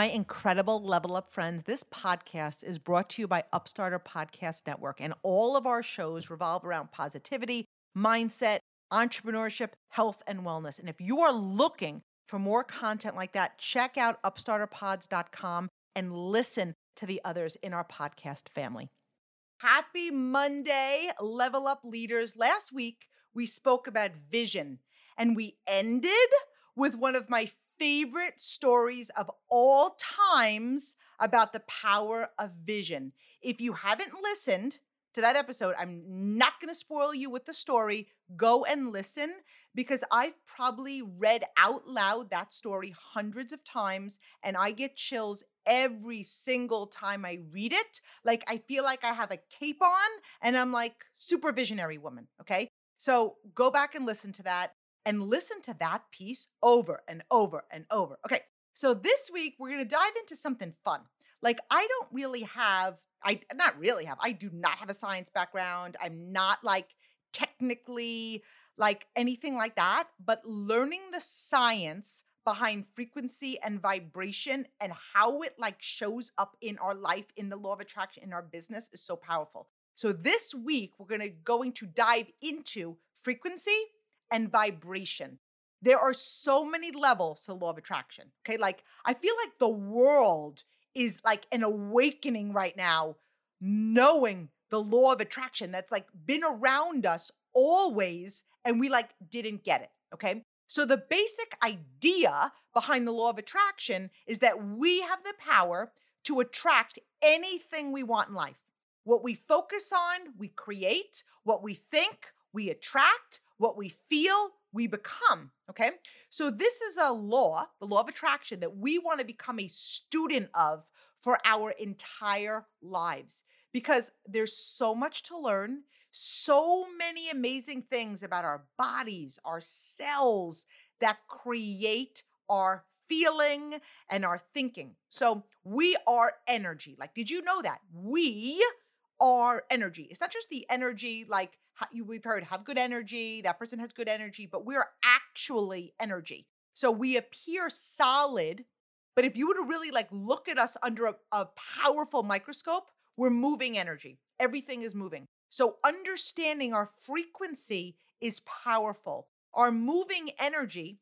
My incredible level up friends, this podcast is brought to you by Upstarter Podcast Network, and all of our shows revolve around positivity, mindset, entrepreneurship, health, and wellness. And if you are looking for more content like that, check out upstarterpods.com and listen to the others in our podcast family. Happy Monday, Level Up Leaders. Last week, we spoke about vision, and we ended with one of my favorite stories of all times about the power of vision. If you haven't listened to that episode, I'm not going to spoil you with the story. Go and listen because I've probably read out loud that story hundreds of times and I get chills every single time I read it. Like I feel like I have a cape on and I'm like super visionary woman, okay? So go back and listen to that and listen to that piece over and over and over. Okay, so this week we're going to dive into something fun. Like, I don't really have, I not really have, I do not have a science background. I'm not like technically like anything like that, but learning the science behind frequency and vibration and how it like shows up in our life in the law of attraction in our business is so powerful. So this week we're going to going to dive into frequency and vibration. There are so many levels to law of attraction. Okay. Like, I feel like the world is like an awakening right now, knowing the law of attraction that's like been around us always, and we like didn't get it. Okay. So, the basic idea behind the law of attraction is that we have the power to attract anything we want in life. What we focus on, we create. What we think, we attract. What we feel, we become. Okay. So, this is a law, the law of attraction, that we want to become a student of for our entire lives because there's so much to learn, so many amazing things about our bodies, our cells that create our feeling and our thinking. So, we are energy. Like, did you know that? We are energy. It's not just the energy like we've heard have good energy, that person has good energy, but we're actually energy. So we appear solid, but if you were to really like look at us under a, a powerful microscope, we're moving energy. Everything is moving. So understanding our frequency is powerful. Our moving energy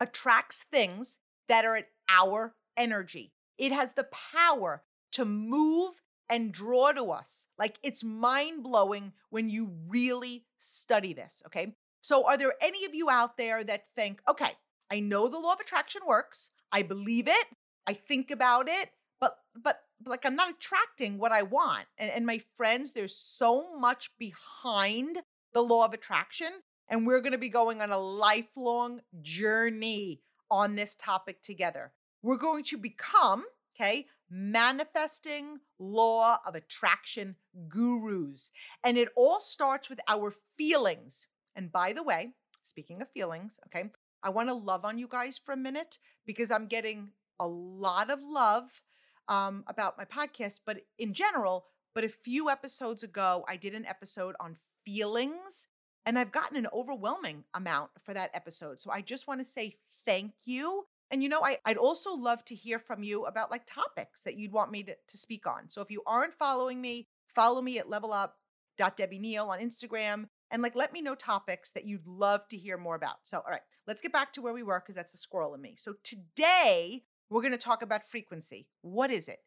attracts things that are at our energy. It has the power to move and draw to us. Like it's mind blowing when you really study this. Okay. So, are there any of you out there that think, okay, I know the law of attraction works, I believe it, I think about it, but, but, like I'm not attracting what I want. And, and my friends, there's so much behind the law of attraction. And we're going to be going on a lifelong journey on this topic together. We're going to become, okay, manifesting law of attraction gurus. And it all starts with our feelings. And by the way, speaking of feelings, okay, I want to love on you guys for a minute because I'm getting a lot of love um, about my podcast, but in general, but a few episodes ago, I did an episode on feelings and I've gotten an overwhelming amount for that episode. So I just want to say thank you and you know, I, I'd also love to hear from you about like topics that you'd want me to, to speak on. So if you aren't following me, follow me at levelup.debbie Neal on Instagram and like let me know topics that you'd love to hear more about. So, all right, let's get back to where we were because that's a squirrel in me. So today we're going to talk about frequency. What is it?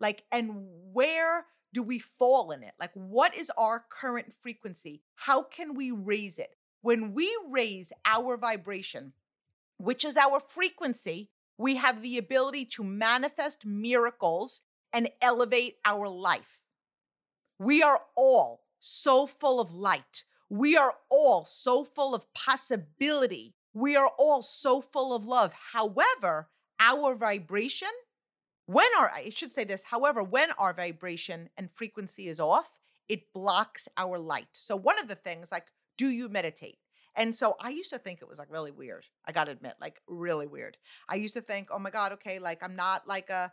Like, and where do we fall in it? Like, what is our current frequency? How can we raise it? When we raise our vibration, which is our frequency, we have the ability to manifest miracles and elevate our life. We are all so full of light. We are all so full of possibility. We are all so full of love. However, our vibration When our, I should say this, however, when our vibration and frequency is off, it blocks our light. So, one of the things, like, do you meditate? And so I used to think it was like really weird. I got to admit, like really weird. I used to think, oh my God, okay, like I'm not like a,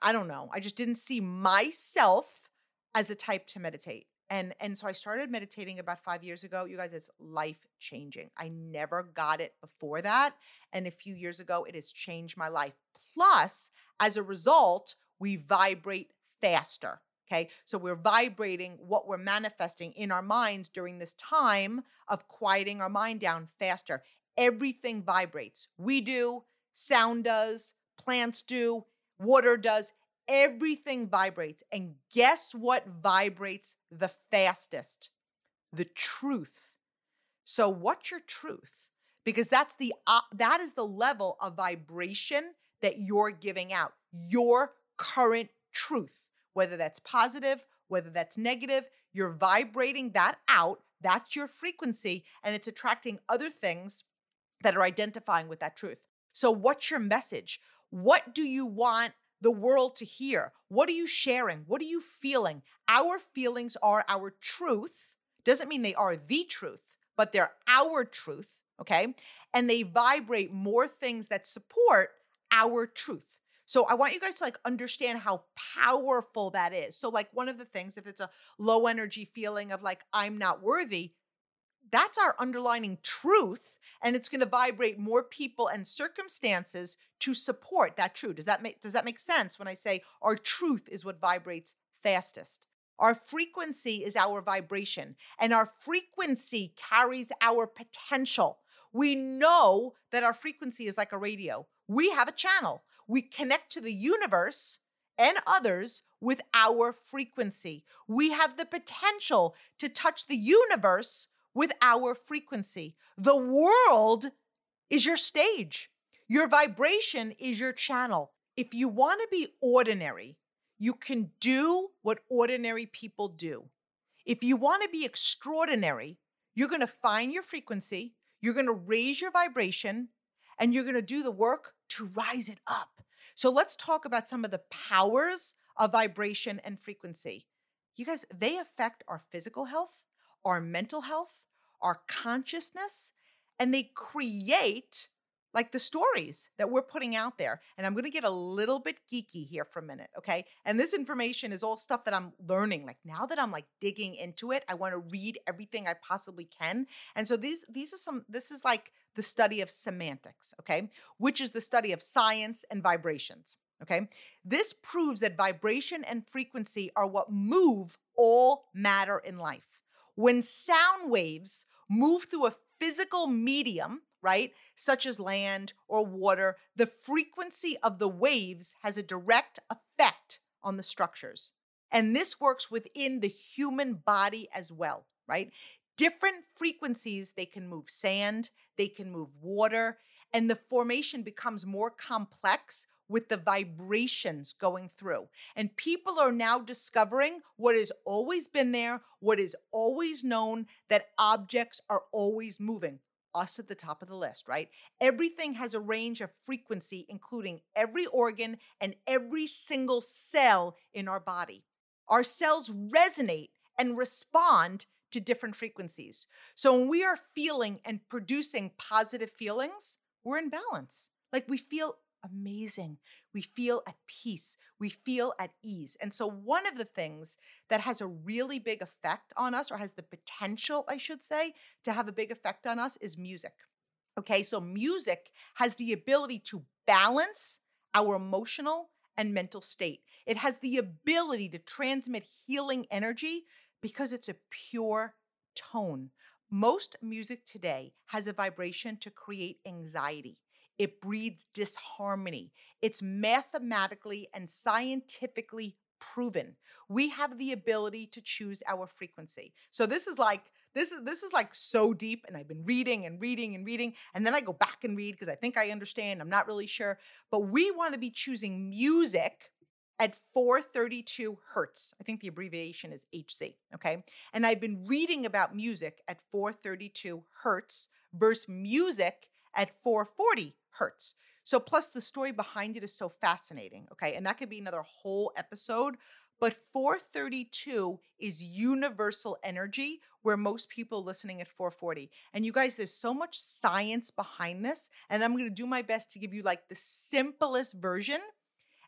I don't know. I just didn't see myself as a type to meditate. And and so I started meditating about 5 years ago. You guys, it's life changing. I never got it before that, and a few years ago it has changed my life. Plus, as a result, we vibrate faster. Okay. So we're vibrating what we're manifesting in our minds during this time of quieting our mind down faster. Everything vibrates. We do, sound does, plants do, water does. Everything vibrates. And guess what vibrates the fastest? The truth. So what's your truth? Because that's the uh, that is the level of vibration that you're giving out. Your current truth whether that's positive, whether that's negative, you're vibrating that out. That's your frequency, and it's attracting other things that are identifying with that truth. So, what's your message? What do you want the world to hear? What are you sharing? What are you feeling? Our feelings are our truth. Doesn't mean they are the truth, but they're our truth, okay? And they vibrate more things that support our truth. So I want you guys to like understand how powerful that is. So like one of the things if it's a low energy feeling of like I'm not worthy, that's our underlining truth and it's going to vibrate more people and circumstances to support that truth. Does that make does that make sense when I say our truth is what vibrates fastest? Our frequency is our vibration, and our frequency carries our potential. We know that our frequency is like a radio. We have a channel we connect to the universe and others with our frequency. We have the potential to touch the universe with our frequency. The world is your stage, your vibration is your channel. If you want to be ordinary, you can do what ordinary people do. If you want to be extraordinary, you're going to find your frequency, you're going to raise your vibration, and you're going to do the work to rise it up. So let's talk about some of the powers of vibration and frequency. You guys, they affect our physical health, our mental health, our consciousness, and they create like the stories that we're putting out there. And I'm going to get a little bit geeky here for a minute, okay? And this information is all stuff that I'm learning. Like now that I'm like digging into it, I want to read everything I possibly can. And so these these are some this is like the study of cymatics, okay? Which is the study of science and vibrations, okay? This proves that vibration and frequency are what move all matter in life. When sound waves move through a physical medium, right, such as land or water, the frequency of the waves has a direct effect on the structures. And this works within the human body as well, right? Different frequencies, they can move sand, they can move water, and the formation becomes more complex with the vibrations going through. And people are now discovering what has always been there, what is always known that objects are always moving us at the top of the list, right? Everything has a range of frequency, including every organ and every single cell in our body. Our cells resonate and respond to different frequencies. So when we are feeling and producing positive feelings, we're in balance. Like we feel amazing. We feel at peace. We feel at ease. And so, one of the things that has a really big effect on us, or has the potential, I should say, to have a big effect on us is music. Okay, so music has the ability to balance our emotional and mental state. It has the ability to transmit healing energy because it's a pure tone. Most music today has a vibration to create anxiety. It breeds disharmony. It's mathematically and scientifically proven. We have the ability to choose our frequency. So this is like this is this is like so deep and I've been reading and reading and reading and then I go back and read because I think I understand, I'm not really sure, but we want to be choosing music at 432 hertz. I think the abbreviation is HC, okay? And I've been reading about music at 432 hertz versus music at 440 hertz. So, plus the story behind it is so fascinating. Okay. And that could be another whole episode. But 432 is universal energy, where most people listening at 440. And you guys, there's so much science behind this. And I'm going to do my best to give you like the simplest version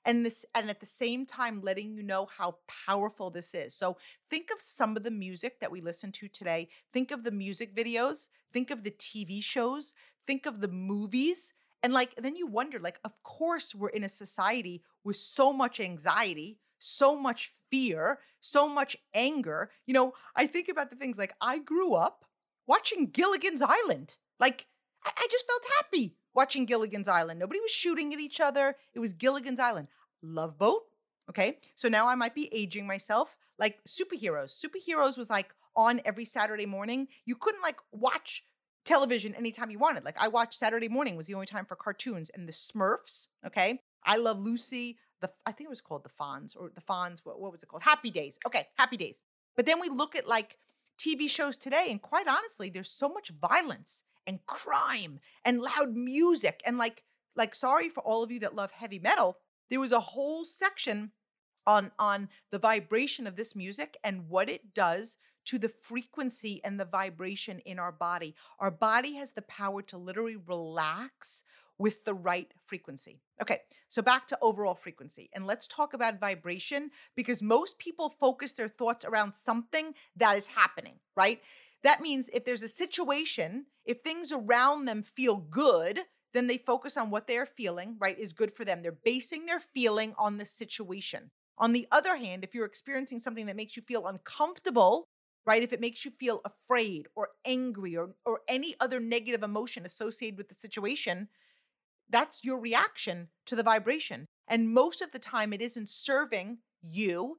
and this and at the same time letting you know how powerful this is. So think of some of the music that we listen to today. Think of the music videos, think of the TV shows, think of the movies and like then you wonder like of course we're in a society with so much anxiety, so much fear, so much anger. You know, I think about the things like I grew up watching Gilligan's Island. Like I, I just felt happy watching Gilligan's Island. Nobody was shooting at each other. It was Gilligan's Island. Love Boat. Okay. So now I might be aging myself. Like superheroes. Superheroes was like on every Saturday morning. You couldn't like watch television anytime you wanted. Like I watched Saturday morning was the only time for cartoons and the Smurfs. Okay. I love Lucy. The I think it was called the Fonz or the Fonz. What, what was it called? Happy Days. Okay. Happy Days. But then we look at like TV shows today, and quite honestly, there's so much violence and crime and loud music and like like sorry for all of you that love heavy metal there was a whole section on on the vibration of this music and what it does to the frequency and the vibration in our body our body has the power to literally relax with the right frequency. Okay, so back to overall frequency. And let's talk about vibration because most people focus their thoughts around something that is happening, right? That means if there's a situation, if things around them feel good, then they focus on what they're feeling, right, is good for them. They're basing their feeling on the situation. On the other hand, if you're experiencing something that makes you feel uncomfortable, right, if it makes you feel afraid or angry or, or any other negative emotion associated with the situation, that's your reaction to the vibration. And most of the time, it isn't serving you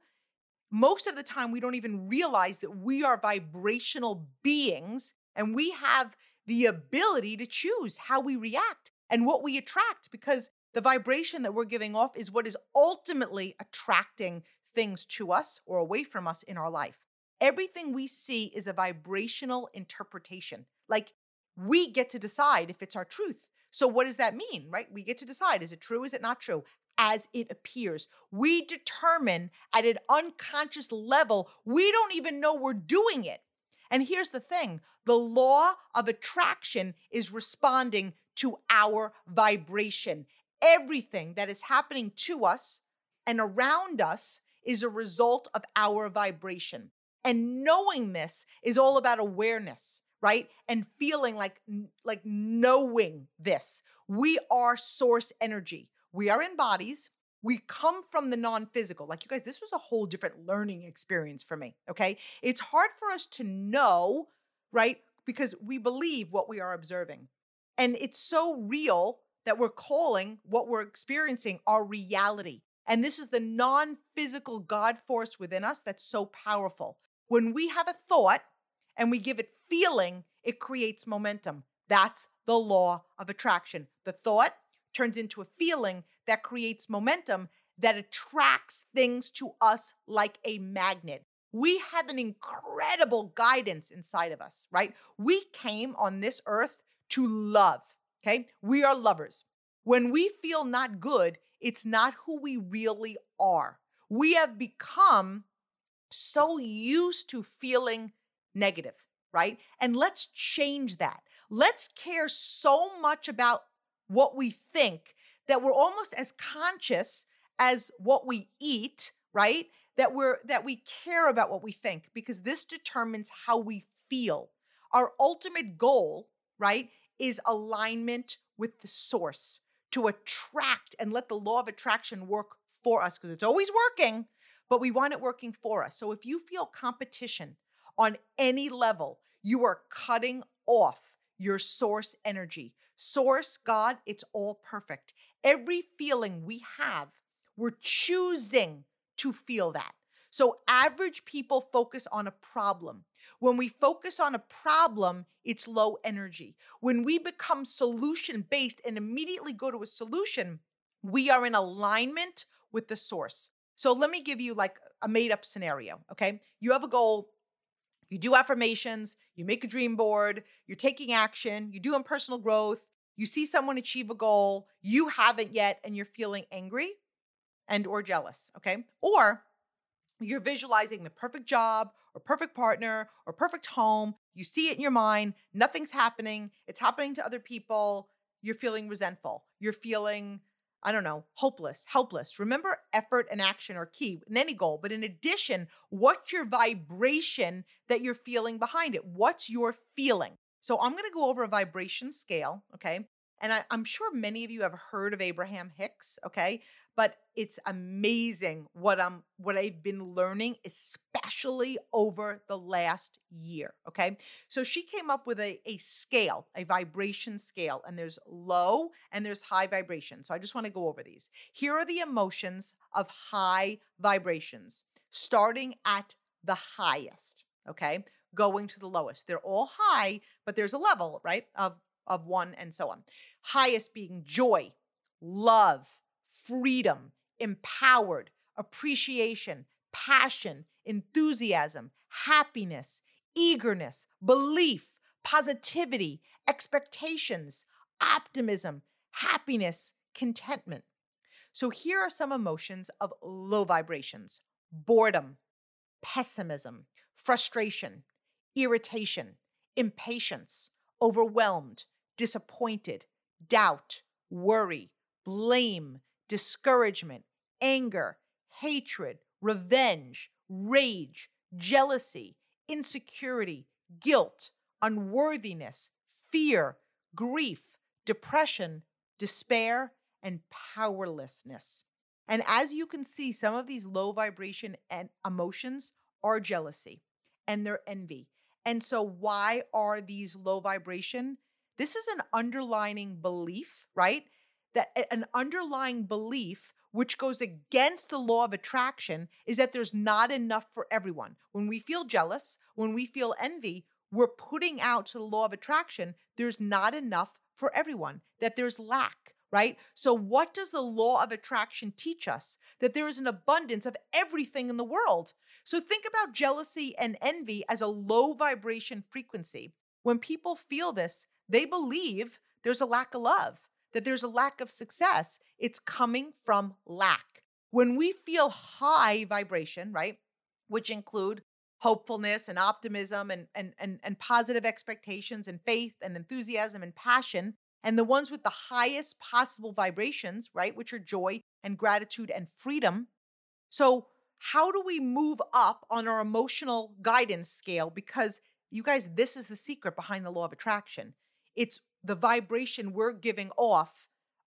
most of the time we don't even realize that we are vibrational beings and we have the ability to choose how we react and what we attract because the vibration that we're giving off is what is ultimately attracting things to us or away from us in our life. Everything we see is a vibrational interpretation. Like we get to decide if it's our truth. So, what does that mean, right? We get to decide is it true? Is it not true? as it appears. We determine at an unconscious level, we don't even know we're doing it. And here's the thing the law of attraction is responding to our vibration. Everything that is happening to us and around us is a result of our vibration. And knowing this is all about awareness, right? And feeling like like knowing this. We are source energy. We are in bodies. We come from the non physical. Like you guys, this was a whole different learning experience for me. Okay. It's hard for us to know, right? Because we believe what we are observing. And it's so real that we're calling what we're experiencing our reality. And this is the non physical God force within us that's so powerful. When we have a thought and we give it feeling, it creates momentum. That's the law of attraction. The thought turns into a feeling that creates momentum that attracts things to us like a magnet. We have an incredible guidance inside of us, right? We came on this earth to love, okay? We are lovers. When we feel not good, it's not who we really are. We have become so used to feeling negative, right? And let's change that. Let's care so much about what we think that we're almost as conscious as what we eat, right? That we're that we care about what we think because this determines how we feel. Our ultimate goal, right, is alignment with the source to attract and let the law of attraction work for us because it's always working, but we want it working for us. So if you feel competition on any level, you are cutting off your source energy. Source, God, it's all perfect. Every feeling we have, we're choosing to feel that. So, average people focus on a problem. When we focus on a problem, it's low energy. When we become solution based and immediately go to a solution, we are in alignment with the source. So, let me give you like a made up scenario. Okay. You have a goal, you do affirmations, you make a dream board, you're taking action, you're doing personal growth, You see someone achieve a goal, you haven't yet, and you're feeling angry and or jealous, okay? Or you're visualizing the perfect job or perfect partner or perfect home. You see it in your mind, nothing's happening, it's happening to other people. You're feeling resentful. You're feeling, I don't know, hopeless, helpless. Remember, effort and action are key in any goal. But in addition, what's your vibration that you're feeling behind it? What's your feeling? So I'm going to go over a vibration scale, okay? And I, am sure many of you have heard of Abraham Hicks, okay? but it's amazing what I'm what I've been learning especially over the last year okay? So she came up with a, a scale a vibration scale and there's low and there's high vibration. So I just want to go over these. Here are the emotions of high vibrations starting at the highest okay? Going to the lowest. They're all high but there's a level right of of one and so on highest being joy love freedom, empowered, appreciation, passion, enthusiasm, happiness, eagerness, belief, positivity, expectations, optimism, happiness, contentment. So here are some emotions of low vibrations boredom, pessimism, frustration, irritation, impatience, overwhelmed, disappointed, doubt, worry, blame, discouragement, anger, hatred, revenge, rage, jealousy, insecurity, guilt, unworthiness, fear, grief, depression, despair, and powerlessness. And as you can see, some of these low vibration and emotions are jealousy and they're envy. And so, why are these low vibration? This is an underlining belief, right? that an underlying belief which goes against the law of attraction is that there's not enough for everyone. When we feel jealous, when we feel envy, we're putting out to the law of attraction there's not enough for everyone, that there's lack, right? So, what does the law of attraction teach us? That there is an abundance of everything in the world. So, think about jealousy and envy as a low vibration frequency. When people feel this, they believe there's a lack of love that there's a lack of success, it's coming from lack. When we feel high vibration, right, which include hopefulness and optimism and, and, and, and positive expectations and faith and enthusiasm and passion, and the ones with the highest possible vibrations, right, which are joy and gratitude and freedom. So, how do we move up on our emotional guidance scale? Because you guys, this is the secret behind the law of attraction. It's the vibration we're giving off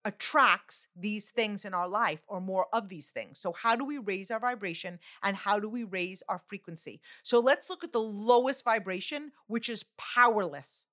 attracts these things in our life or more of these things. So, how do we raise our vibration and how do we raise our frequency? So, let's look at the lowest vibration, which is powerless.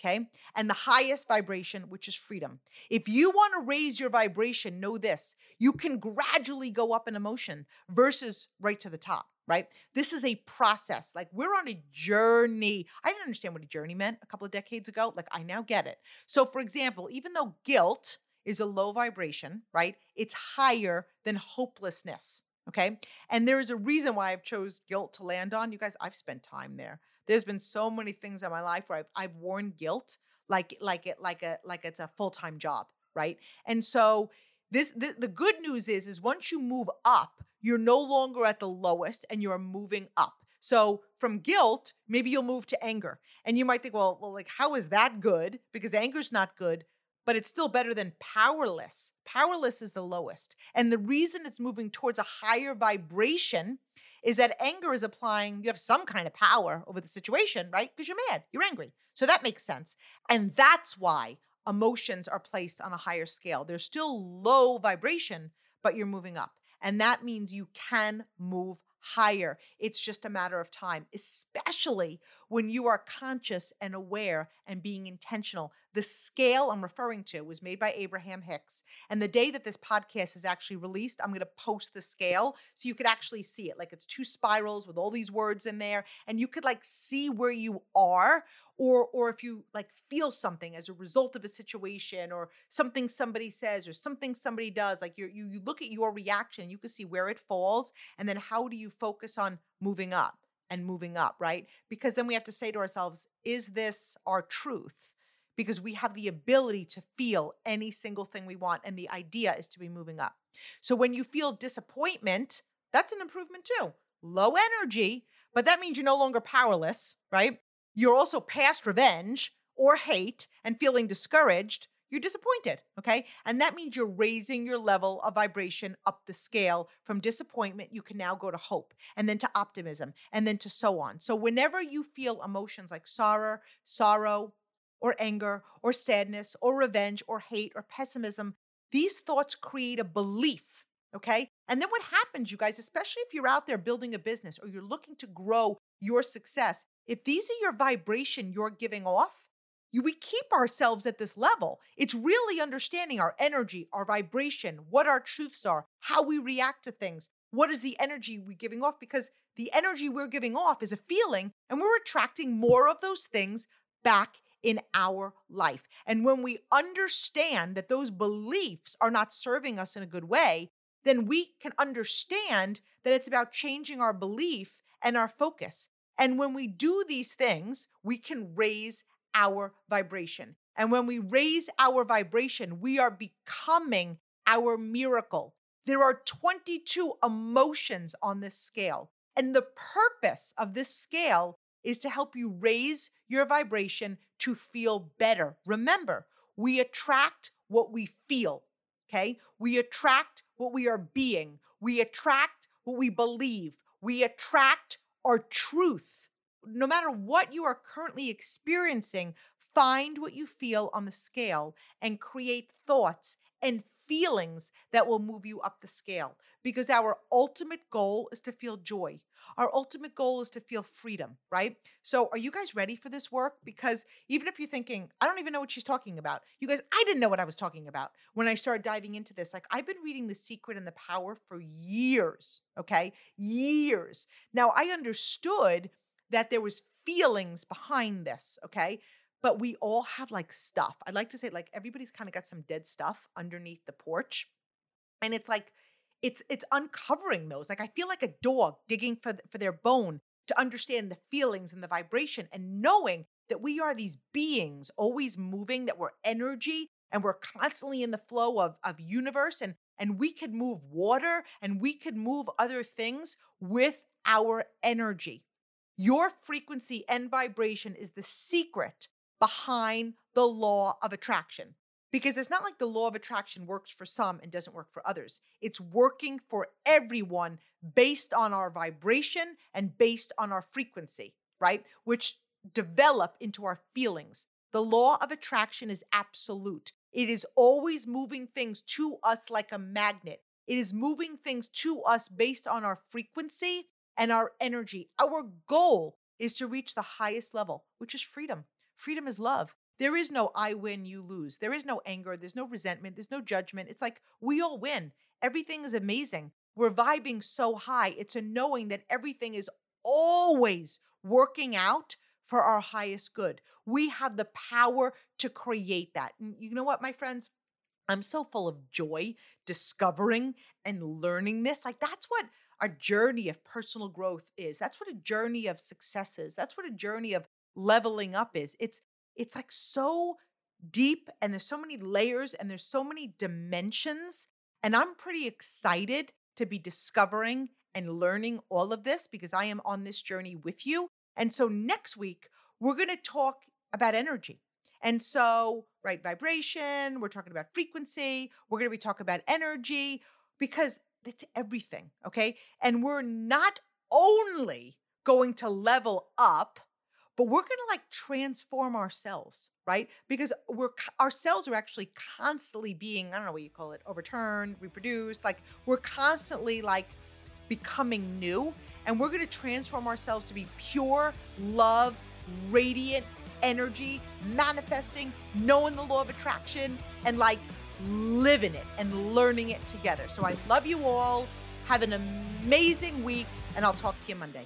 Okay. And the highest vibration, which is freedom. If you want to raise your vibration, know this you can gradually go up in emotion versus right to the top right? This is a process. Like we're on a journey. I didn't understand what a journey meant a couple of decades ago. Like I now get it. So, for example, even though guilt is a low vibration, right? It's higher than hopelessness. Okay. And there is a reason why I've chose guilt to land on. You guys, I've spent time there. There's been so many things in my life where I've, I've worn guilt like like it like a like it's a full-time job, right? And so this the, the good news is is once you move up, you're no longer at the lowest and you're moving up. So from guilt, maybe you'll move to anger. And you might think, well, well, like, how is that good? Because anger's not good, but it's still better than powerless. Powerless is the lowest. And the reason it's moving towards a higher vibration is that anger is applying, you have some kind of power over the situation, right? Because you're mad, you're angry. So that makes sense. And that's why emotions are placed on a higher scale. They're still low vibration, but you're moving up. And that means you can move higher. It's just a matter of time, especially when you are conscious and aware and being intentional. The scale I'm referring to was made by Abraham Hicks. And the day that this podcast is actually released, I'm going to post the scale so you could actually see it. Like it's two spirals with all these words in there, and you could like see where you are or or if you like feel something as a result of a situation or something somebody says or something somebody does like you you look at your reaction you can see where it falls and then how do you focus on moving up and moving up right because then we have to say to ourselves is this our truth because we have the ability to feel any single thing we want. And the idea is to be moving up. So when you feel disappointment, that's an improvement too. Low energy, but that means you're no longer powerless, right? You're also past revenge or hate and feeling discouraged you're disappointed. Okay. And that means you're raising your level of vibration up the scale from disappointment. You can now go to hope and then to optimism and then to so on. So whenever you feel emotions like sorrow, sorrow, or anger, or sadness, or revenge, or hate, or pessimism, these thoughts create a belief. Okay. And then what happens, you guys, especially if you're out there building a business or you're looking to grow your success, if these are your vibration you're giving off, we keep ourselves at this level. It's really understanding our energy, our vibration, what our truths are, how we react to things. What is the energy we're giving off? Because the energy we're giving off is a feeling, and we're attracting more of those things back in our life. And when we understand that those beliefs are not serving us in a good way, then we can understand that it's about changing our belief and our focus. And when we do these things, we can raise our vibration. And when we raise our vibration, we are becoming our miracle. There are 22 emotions on this scale. And the purpose of this scale is to help you raise your vibration to feel better. Remember, we attract what we feel, okay? We attract what we are being, we attract what we believe, we attract our truth no matter what you are currently experiencing, find what you feel on the scale and create thoughts and feelings that will move you up the scale. Because our ultimate goal is to feel joy. Our ultimate goal is to feel freedom, right? So, are you guys ready for this work? Because even if you're thinking, I don't even know what she's talking about, you guys, I didn't know what I was talking about when I started diving into this. Like, I've been reading The Secret and the Power for years, okay? Years. Now, I understood that there was feelings behind this, okay? But we all have like stuff. I'd like to say like everybody's kind of got some dead stuff underneath the porch. And it's like it's it's uncovering those. Like I feel like a dog digging for for their bone to understand the feelings and the vibration and knowing that we are these beings always moving that we're energy and we're constantly in the flow of of universe and and we could move water and we could move other things with our energy your frequency and vibration is the secret behind the law of attraction. Because it's not like the law of attraction works for some and doesn't work for others. It's working for everyone based on our vibration and based on our frequency, right? Which develop into our feelings. The law of attraction is absolute. It is always moving things to us like a magnet. It is moving things to us based on our frequency and our energy. Our goal is to reach the highest level, which is freedom. Freedom is love. There is no I win, you lose. There is no anger. There's no resentment. There's no judgment. It's like we all win. Everything is amazing. We're vibing so high. It's a knowing that everything is always working out for our highest good. We have the power to create that. And you know what, my friends? I'm so full of joy discovering and learning this. Like, that's what a journey of personal growth is. That's what a journey of success is. That's what a journey of leveling up is. It's it's like so deep and there's so many layers and there's so many dimensions and I'm pretty excited to be discovering and learning all of this because I am on this journey with you. And so next week we're going to talk about energy. And so, right vibration, we're talking about frequency, we're going to be talking about energy because it's everything. Okay. And we're not only going to level up, but we're going to like transform ourselves, right? Because we're our cells are actually constantly being, I don't know what you call it, overturned, reproduced. Like we're constantly like becoming new. And we're going to transform ourselves to be pure love, radiant energy, manifesting, knowing the law of attraction, and like living it and learning it together. So I love you all. Have an amazing week, and I'll talk to you Monday.